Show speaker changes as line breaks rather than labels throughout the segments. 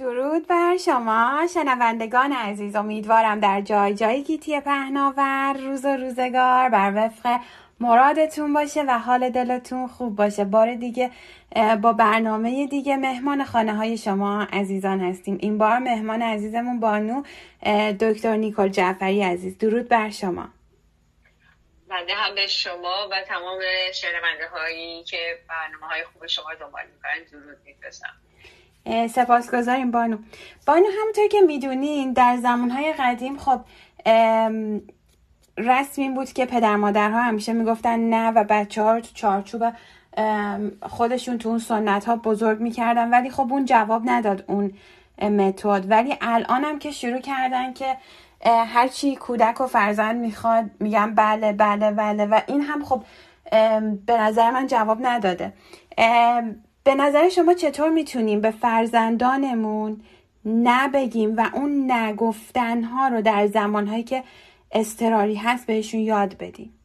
درود بر شما شنوندگان عزیز. امیدوارم در جای جای گیتی پهناور روز و روزگار بر وفق مرادتون باشه و حال دلتون خوب باشه. بار دیگه با برنامه دیگه مهمان خانه های شما عزیزان هستیم. این بار مهمان عزیزمون بانو دکتر نیکل جعفری عزیز. درود بر شما.
بنده هم به شما و تمام شنونده هایی که برنامه های خوب شما دنبال می‌کنن درود میفرستم.
سپاسگزاریم بانو. بانو همونطور که می‌دونین در زمانهای قدیم خب رسم این بود که پدر مادرها همیشه می‌گفتن نه و بچه ها رو تو چارچوب خودشون تو اون سنت ها بزرگ می‌کردن. ولی خب اون جواب نداد اون متد. ولی الان هم که شروع کردن که هرچی کودک و فرزند می‌خواد میگن بله بله بله. و این هم خب به نظر من جواب نداده. به نظر شما چطور می‌تونیم به فرزندانمون نبگیم و اون نگفتنها رو در زمانهایی که استراری هست بهشون یاد بدیم؟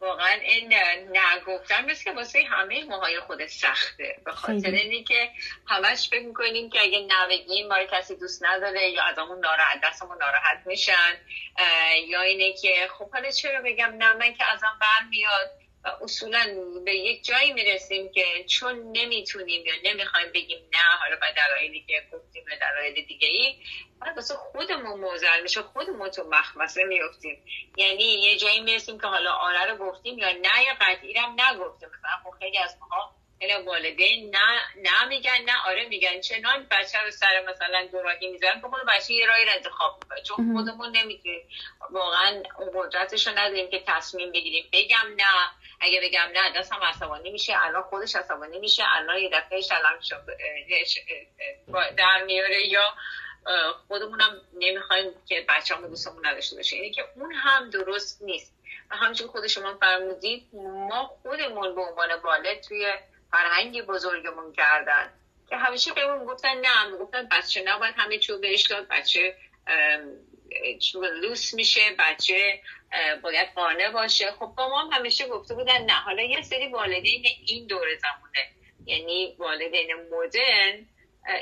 واقعا این نگفتن مثل که واسه همه ماهای خود سخته. به خاطر اینی که همش فکر می‌کنیم که اگه نبگیم ما کسی دوست نداره یا ازمون ناراحت دستمون ناراحت میشن یا اینه که خب حالا چرا بگم؟ نه من که ازم برمیاد. اصولا به یک جایی می‌رسیم که چون نمی‌تونیم یا نمی‌خوایم بگیم نه حالا به دلایلی که گفتیم به دلایل دیگه ای واسه خودمون موزل میشه خودمون تو مخمسه میفتیم یعنی یه جایی می‌رسیم که حالا آره رو گفتیم یا نه یا قطعی هم نگفتیم. مثلا خب خیلی از ماها خیلی والدین نه نه میگن نه آره میگن. چنان بچه رو سر مثلا دوراهی می‌ذارن که بچه یه رای رو انتخاب می‌کنه. چون خودمون نمی‌تونیم. واقعا اون قدرتش رو نداریم که تصمیم بگیریم. بگم نه. اگه بگم نه دستم عصبانی میشه. الان خودش عصبانی میشه. الان یه دفعه شلم در میاره. یا خودمونم نمی‌خوایم که بچه‌مون دوستمون نداشته باشه. اینه که اون هم درست نیست. و همچون خود شما فرمودید ما خودمون به عنوان والد توی فرهنگی بزرگمون کردن. که همیشه بهمون گفتن نه گفتن بچه نباید همه چیو بهش داد بچه لوس میشه بچه باید قانع باشه. خب با ما هم همیشه گفته بودن نه. حالا یه سری والدین این دور زمونه. یعنی والدین مدرن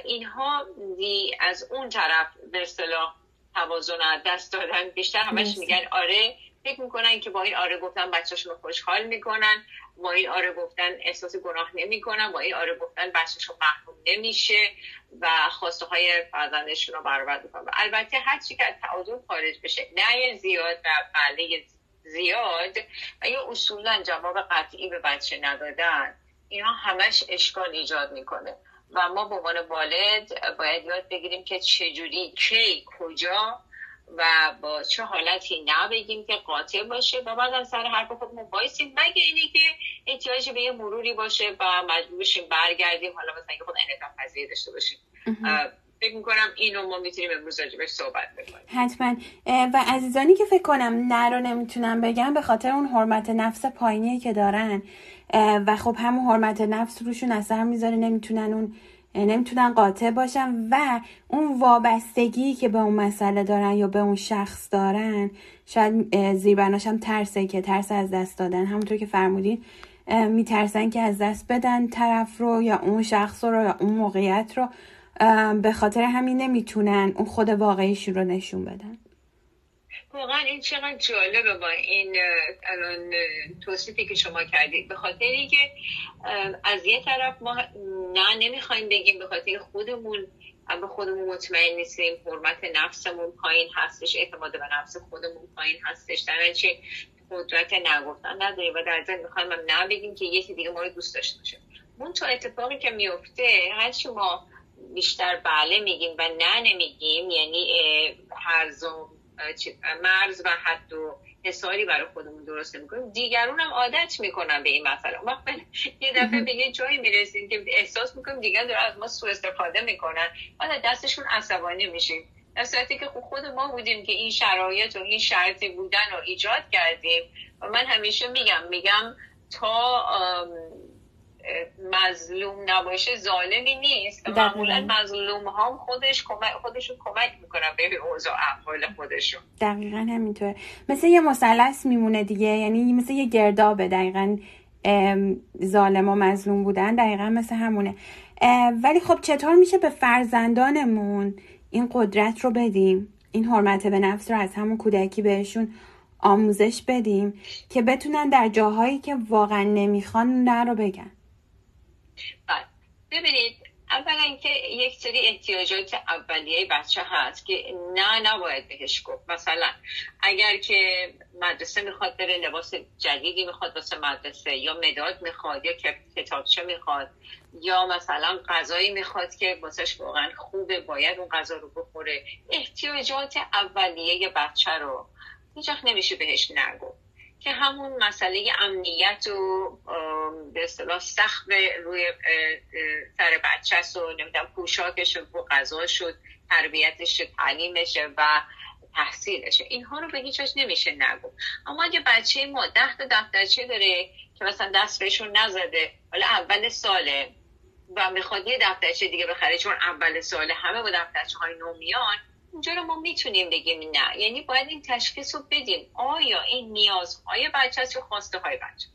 اینها دی از اون طرف به اصطلاح توازن دست دادن. بیشتر همش میگن آره فکر می‌کنن که با این آره گفتن بچهشون رو خوشحال می‌کنن با این آره گفتن احساس گناه نمی‌کنن با این آره گفتن بچهشون محروم نمیشه و خواسته های فرزندشون رو برآورده می‌کنن. البته هر چی که از تعادل خارج بشه نه زیاد و بله زیاد و یا اصولا جواب قطعی به بچه ندادن. اینا همش اشکال ایجاد می‌کنه. و ما به عنوان والد باید یاد بگیریم که چجوری کی کجا و با چه حالتی نبگیم که قاطع باشه و بعد از سر حرف خودمون وایسیم. مگه اینه که احتیاج به یه مروری باشه و مجبور بشیم برگردیم؟ حالا مثلا خود انعطاف پذیری داشته باشیم. فکر می‌کنم اینو ما می‌تونیم امروز راجبش صحبت بکنیم.
حتما. و عزیزانی که فکر کنم نه رو نمی‌تونم بگم به خاطر اون حرمت نفس پایینی که دارن و خب همون حرمت نفس روشون اثر می‌ذاره نمی‌تونن اون نمی‌تونن قاطع باشن و اون وابستگی که به اون مسئله دارن یا به اون شخص دارن شاید زیربناش هم ترسه که ترس از دست دادن. همونطور که فرمودین میترسن که از دست بدن طرف رو یا اون شخص رو یا اون موقعیت رو به خاطر همین نمی‌تونن اون خود واقعیشون رو نشون بدن.
واقعا این چقدر جالبه با این الان توصیفی که شما کردید. به خاطر اینکه از یه طرف ما نه نمی‌خوایم بگیم به خاطر خودمون به خودمون مطمئن نیستیم حرمت نفسمون پایین هستش اعتماد به نفس خودمون پایین هستش. در چه قدرت نگفتن نداریم و در ضمن می‌خوایم هم نبگیم که یکی دیگه ما رو دوست داشته باشه. اون تو اتفاقی که میفته هرچی ما بیشتر بله میگیم و نه نمیگیم یعنی هر مرز و حد و حساری برای خودمون درست می‌کنیم. دیگرون هم عادت می‌کنن به این مسئله. وقت یه دفعه به یه جایی می‌رسیم که احساس می‌کنیم دیگر داره از ما سوء استفاده می‌کنن. بعد دستشون عصبانی میشیم. در صورتی که خود ما بودیم که این شرایط و این شرطی بودن رو ایجاد کردیم. و من همیشه میگم میگم تا مظلوم نباشه ظالمی نیست. معمولا مظلوم ها خودش کمک خودشون کمک می‌کنن به اوضاع احوال خودشون.
دقیقا همینطوره. مثل یه مثلث میمونه دیگه. یعنی مثل یه گردابه. دقیقا ظالم و مظلوم بودن دقیقا مثل همونه. ولی خب چطور میشه به فرزندانمون این قدرت رو بدیم؟ این حرمت به نفس رو از همون کودکی بهشون آموزش بدیم که بتونن در جاهایی که واقعا نمی‌خوان نه رو بگن.
ببینید اولا اینکه یک سری احتیاجات اولیه بچه هست که نه نباید بهش گفت. مثلا اگر که مدرسه می‌خواد بره لباس جدیدی می‌خواد واسه مدرسه یا مداد می‌خواد یا کتابچه می‌خواد یا مثلا غذایی می‌خواد که واسش واقعا خوبه باید اون غذا رو بخوره. احتیاجات اولیه بچه رو هیچ نمیشه بهش نگفت. که همون مسئله امنیت و به اصطلاح سخت روی سر بچه و نمی‌دونم پوشاکش و غذا شد تربیتش تعلیمش و تحصیلشه. اینها رو به هیچ نمیشه نگو اما اگه بچه ما ده تا دفترچه داره که مثلا دست بهشون نزده حالا اول ساله و می‌خواد یه دفترچه دیگه بخره چون اول ساله همه با دفترچه های نومیان اونجا رو ما می‌تونیم بگیم نه. یعنی باید این تشخیص رو بدیم. آیا این نیازهای بچه است یا خواسته های بچه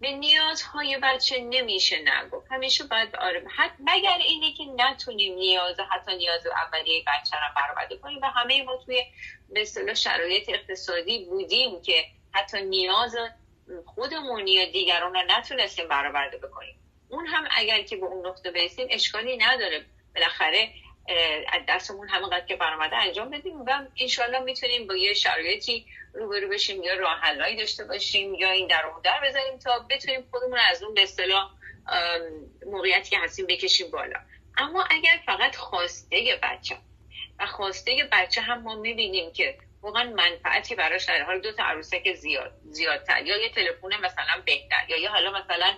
به نیازهای بچه نمیشه نگفت. همیشه باید آره مگر اینه که نتونیم نیاز حتی نیاز اولیه بچه رو برآورده کنیم؟ و همه ما توی مثلا شرایط اقتصادی بودیم که حتی نیاز خودمون یا دیگران رو نتونستیم برآورده بکنیم. اون هم اگر که به اون نقطه برسیم اشکالی نداره. بالاخره از دستمون همونقدر که برآمده انجام بدیم و انشالله می‌تونیم با یه شرایطی روبرو بشیم یا راه حلایی داشته باشیم یا این در در بزنیم تا بتونیم خودمون از اون به اصطلاح موقعیتی هستیم بکشیم بالا. اما اگر فقط خواسته بچه و خواسته بچه هم ما می‌بینیم که واقعا منفعتی براش در حال دو تا عروسک زیاد زیادتر یا یه تلفن مثلا بهتر یا یه حالا مثلا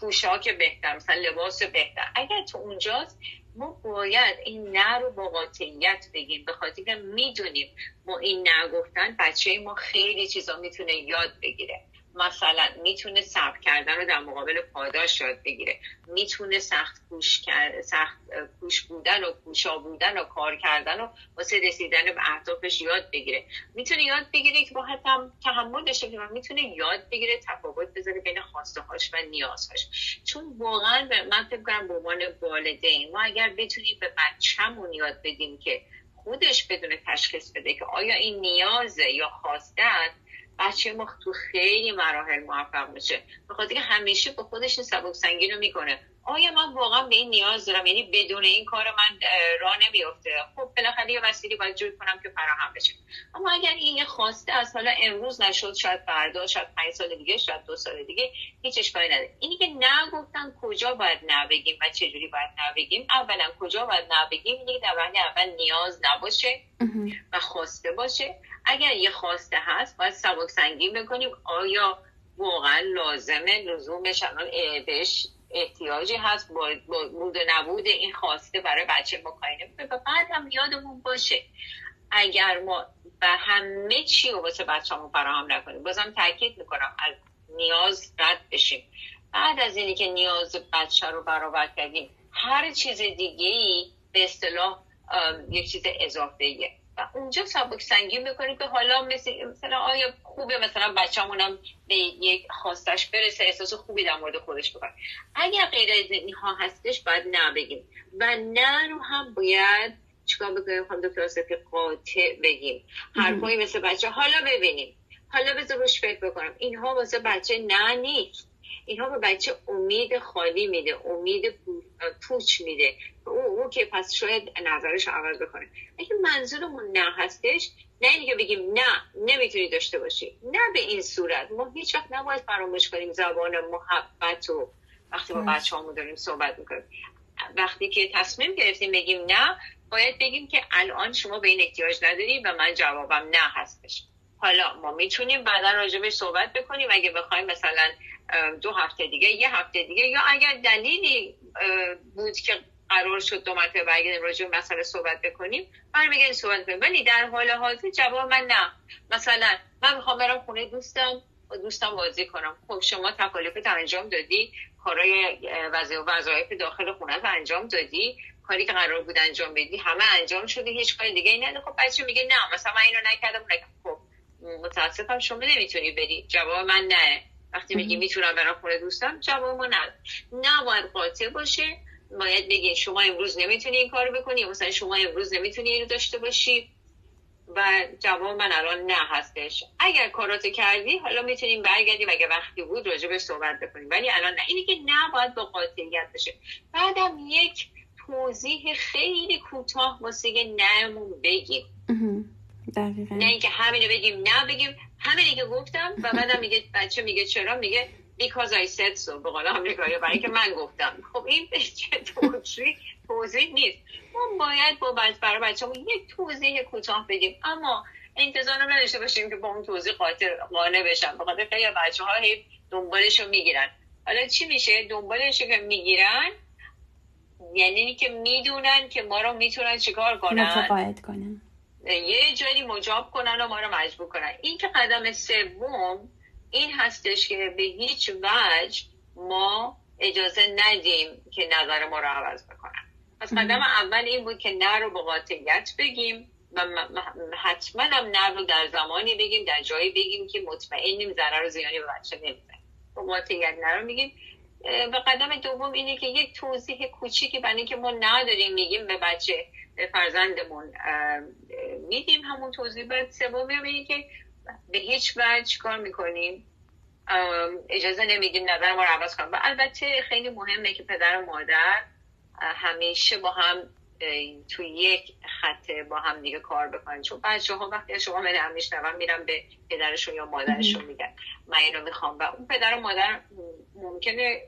پوشاک بهتر مثلا لباس بهتر. اگر تو اونجاست ما باید این نه رو با قاطعیت بگیم. به خاطر که می‌دونیم ما این نگفتن بچه ما خیلی چیزا می‌تونه یاد بگیره. مثلا می‌تونه صبر کردن رو در مقابل پاداش یاد بگیره. می‌تونه سخت کوش سخت کوش بودن و کوشا بودن و کار کردن و واسه رسیدن به اهدافش یاد بگیره. می‌تونه یاد بگیره که با هم تحمل داشته و می‌تونه یاد بگیره تفاوت بذاره بین خواسته هاش و نیازهاش. چون واقعا من فکر کنم به عنوان والدین ما اگر بتونیم به بچه‌مون یاد بدیم که خودش بدون تشخیص بده که آیا این نیازه یا خواسته است بچه ما تو خیلی مراحل موفق میشه بخاطر که همیشه به خودش این سبک سنگین رو می‌کنه. آیا من واقعا به این نیاز دارم. یعنی بدون این کار من راه نمیفته خب بالاخره یه وسیلی باید جور کنم که فراهم بشه. اما اگر این یه خواسته از حالا امروز نشد شاید فردا شاید پنج سال دیگه شاید دو سال دیگه هیچ اشکالی نداره. اینی که نگفتن کجا باید نبگیم و چه جوری باید نبگیم اولا کجا باید نبگیم اینه که در اول نیاز نباشه و خواسته باشه. اگر یه خواسته هست باید سبک سنگین بکنیم. آیا واقعا لازمه لزومش الان بهش احتیاجی هست با, بود نبود این خواسته برای بچه کاری و بعد هم یادمون باشه اگر ما به همه چی رو واسه بچه‌مون فراهم نکنیم بازم تاکید می‌کنم از نیاز رد بشیم. بعد از اینی که نیاز بچه رو برآورد کردیم هر چیز دیگه ای به اصطلاح یک چیز اضافه و اونجا سبک سنگین می‌کنیم که حالا مثل مثلا آیا خوبه مثلا بچه‌مونم به یک خواستش برسه احساس خوبی در مورد خودش بکنه. اگر غیر از اینها هستش باید نه بگیم. و نه رو هم باید چیکار بکنیم؟ خانم دکتر آسفی قاطع بگیم. حرفایی مثل بچه. حالا ببینیم. حالا بذار روش فکر بکنم. اینها واسه بچه نه نیست. اینها به بچه امید خالی میده امید پوچ میده؟ او, او که پس شاید نظرش عوض بکنه. اگه منظورمون نه هستش نه اینکه بگیم نه نمی‌تونی داشته باشی. نه به این صورت. ما هیچ وقت نباید فراموش کنیم زبان محبت و وقتی با بچه همون داریم صحبت می‌کنیم. وقتی که تصمیم گرفتیم بگیم نه باید بگیم که الان شما به این احتیاج نداری و من جوابم نه هستش. حالا ما می‌تونیم بعدا راجبش صحبت بکنیم. اگه بخوایم مثلا دو هفته دیگه یه هفته دیگه. یا اگر دلیلی بود که قرار شد دو مرتبه برگردیم راجع به مسئله صحبت بکنیم برمیگردیم صحبت کنیم ولی در حال حاضر جواب من نه. مثلا من می‌خوام برم خونه دوستم دوستم بازی کنم. خب شما تکالیفت انجام دادی کارهای وظایف داخل خونه رو انجام دادی کاری که قرار بود انجام بدی همه انجام شده هیچ کاری دیگه ای خب بچه میگه نه مثلا من اینو نکردم. خب متاسفم شما نمی‌تونی بری. جواب من نه. وقتی میگی می‌تونم برم خونه دوستم جواب ما نه نباید قاطع باشه. باید بگین شما امروز نمی‌تونی این کارو بکنی مثلا شما امروز نمی‌تونی اینو داشته باشی. و جواب من الان نه هستش. اگر کاراتو کردی حالا می‌تونیم برگردیم. اگه وقتی بود راجع صحبت بکنیم. ولی الان نه. اینی که نباید با قاطعیت بشه بعدم یک توضیح خیلی کوتاه واسه نهمون بگیم.
دقیقا.
نه اینکه همینو بگیم نه بگیم. همینی که گفتم و بعدم میگه بچه میگه چرا؟ میگه because I said so به قول آمریکایی برای که من گفتم. خب این چه توضیح؟ توضیح نیست. ما باید با بچه برای بچه یک توضیح کوتاه بدیم. اما انتظار نداشته باشیم که با اون توضیح قانع بشن. بخاطر خیلی بچه ها هی دنبالش رو می‌گیرن. حالا چی میشه؟ دنبالش که می‌گیرن یعنی که می‌دونن که ما رو می‌تونن چیکار کنن.
متقاعد کنن.
یه جایی مجاب کنن و ما رو مجبور کنن. این که قدم سوم این هستش که به هیچ وجه ما اجازه ندیم که نظر ما رو عوض بکنن. پس قدم اول این بود که نه رو با قاطعیت بگیم و حتما هم نه رو در زمانی بگیم در جایی بگیم که مطمئنیم ضرر و زیانی به بچه نمی‌زنیم با قاطعیت نه رو میگیم. و قدم دوم اینه که یک توضیح کوچیکی برای اینکه ما نداریم میگیم به بچه به فرزندمون میدیم همون توضیح. بعد سوم اینه که به هیچ وجه کار می‌کنیم؟ اجازه نمیدیم نظر ما رو عوض کنیم. و البته خیلی مهمه که پدر و مادر همیشه با هم تو یک خطه با هم دیگه کار بکنن. چون بچه ها وقتی شما من هم میشنون میرن به پدرشون یا مادرشون میگن من اینو می‌خوام. و اون پدر و مادر ممکنه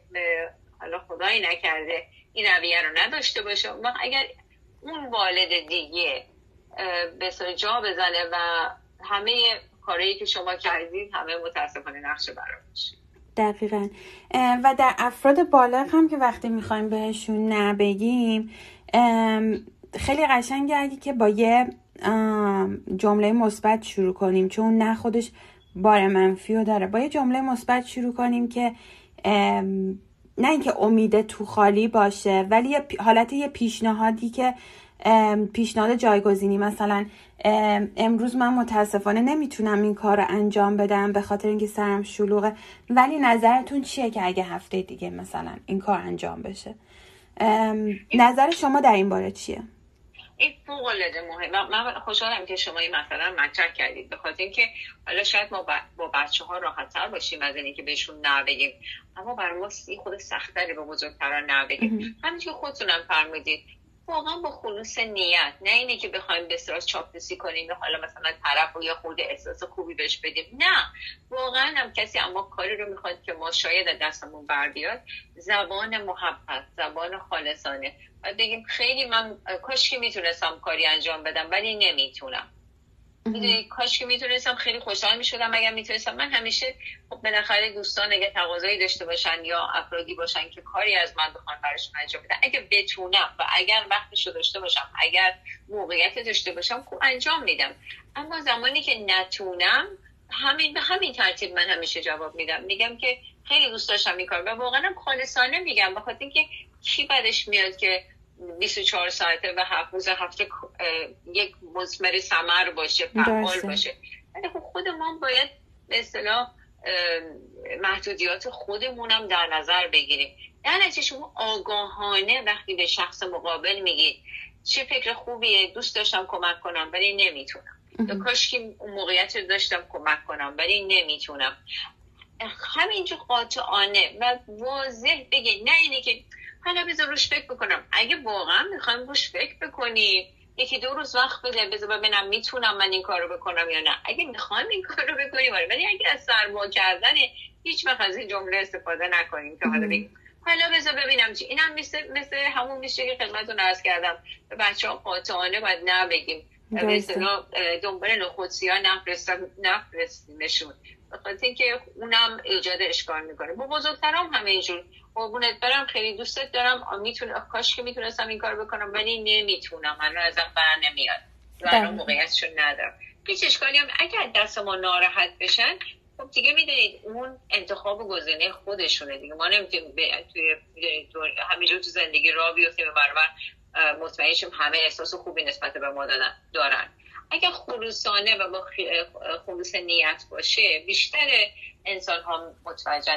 حالا خدایی نکرده این رویه رو نداشته باشه. و اگر اون والد دیگه به جا بزنه و همه کاری که شما کردید همه متاسفانه نقشه براش
دقیقا. و در افراد بالغ هم که وقتی می‌خوایم بهشون نبگیم خیلی قشنگه اگه که با یه جمله مثبت شروع کنیم چون نه خودش بار منفی رو داره. با یه جمله مثبت شروع کنیم که نه اینکه امید تو خالی باشه ولی یه حالت یه پیشنهادی که پیشنهاد جایگزینی. مثلا امروز من متاسفانه نمی‌تونم این کار رو انجام بدم به خاطر اینکه سرم شلوغه. ولی نظرتون چیه که اگه هفته دیگه مثلا این کار انجام بشه؟ نظر شما در این باره چیه؟
این فوق العاده مهم من خوشحالم که شما این مثلا مطرح کردید. به خاطر اینکه حالا شاید ما با بچه ها راحت تر باشیم از اینکه بهشون نبگیم اما برای ما خود سختری به بزرگتران نبگیم همینجور خودتونم فرمودید. واقعا با خلوص نیت. نه اینه که بخوایم به سراز چاپلوسی کنیم حالا مثلا طرف و یا خود احساس خوبی بهش بدیم. نه. واقعا هم کسی اما کاری رو می‌خواد که ما شاید از دستمون بر بیاد زبان محبت زبان خالصانه. و بگیم خیلی من کاش که می‌تونستم کاری انجام بدم ولی نمی‌تونم. می‌دونی کاش که می‌تونستم خیلی خوشحال می‌شدم اگر می‌تونستم من همیشه خب بالاخره دوستان اگه تقاضایی داشته باشن یا افرادی باشن که کاری از من بخوان براشون انجام بدن اگه بتونم و اگر وقتش رو داشته باشم اگر موقعیت داشته باشم خوب انجام میدم. اما زمانی که نتونم همین به همین ترتیب من همیشه جواب میدم. میگم که خیلی دوست داشتم این کار و واقعا خالصانه میگم بخاطر اینکه کی بدش میاد که 24 ساعته و هفت روز هفته یک مزمر سمر باشه فعال باشه. ولی خب خودمون باید به اصطلاح محدودیات خودمونم در نظر بگیریم. در نتیجه شما آگاهانه وقتی به شخص مقابل میگید چه فکر خوبیه؟ دوست داشتم کمک کنم ولی نمی‌تونم. یا کاش که اون موقعیت رو داشتم کمک کنم ولی نمی‌تونم. همینجور قاطعانه و واضح بگید. نه اینه که حالا بذار روش فکر بکنم. اگه واقعا می‌خوایم روش فکر بکنیم یکی دو روز وقت بده بذار ببینم می‌تونم من این کارو بکنم یا نه. اگه می‌خوایم این کارو بکنیم آره. ولی اگه از سرما کردن هیچ وقت از این جمله استفاده نکنیم که حالا بگیم. حالا بذار ببینم چی. اینم مثل مثل همون میشه که خدمتتون عرض کردم. به بچه ها قاطعانه باید نبگیم دنبال نخودسی ها نفرستیمشون. بخاطر اینکه اونم ایجاد اشکال می‌کنه. با بزرگترام همه اینجور. قربونت برم خیلی دوستت دارم. می‌تونه کاش که می‌تونستم این کار بکنم ولی نمی‌تونم. من ازم بر نمیاد. و بله. موقعیتشون ندارم. هیچ اشکالی هم اگر دست ما ناراحت بشن خب دیگه می‌دونید اون انتخاب و گزینه خودشونه دیگه. ما نمی‌تونیم توی همینجور تو زندگی را بیفتیم و برابر مطمئنشیم همه احساس خوبی نسبت به ما دارن. اگر خلوصانه و با خلوص نیت باشه بیشتر انسان ها متوجه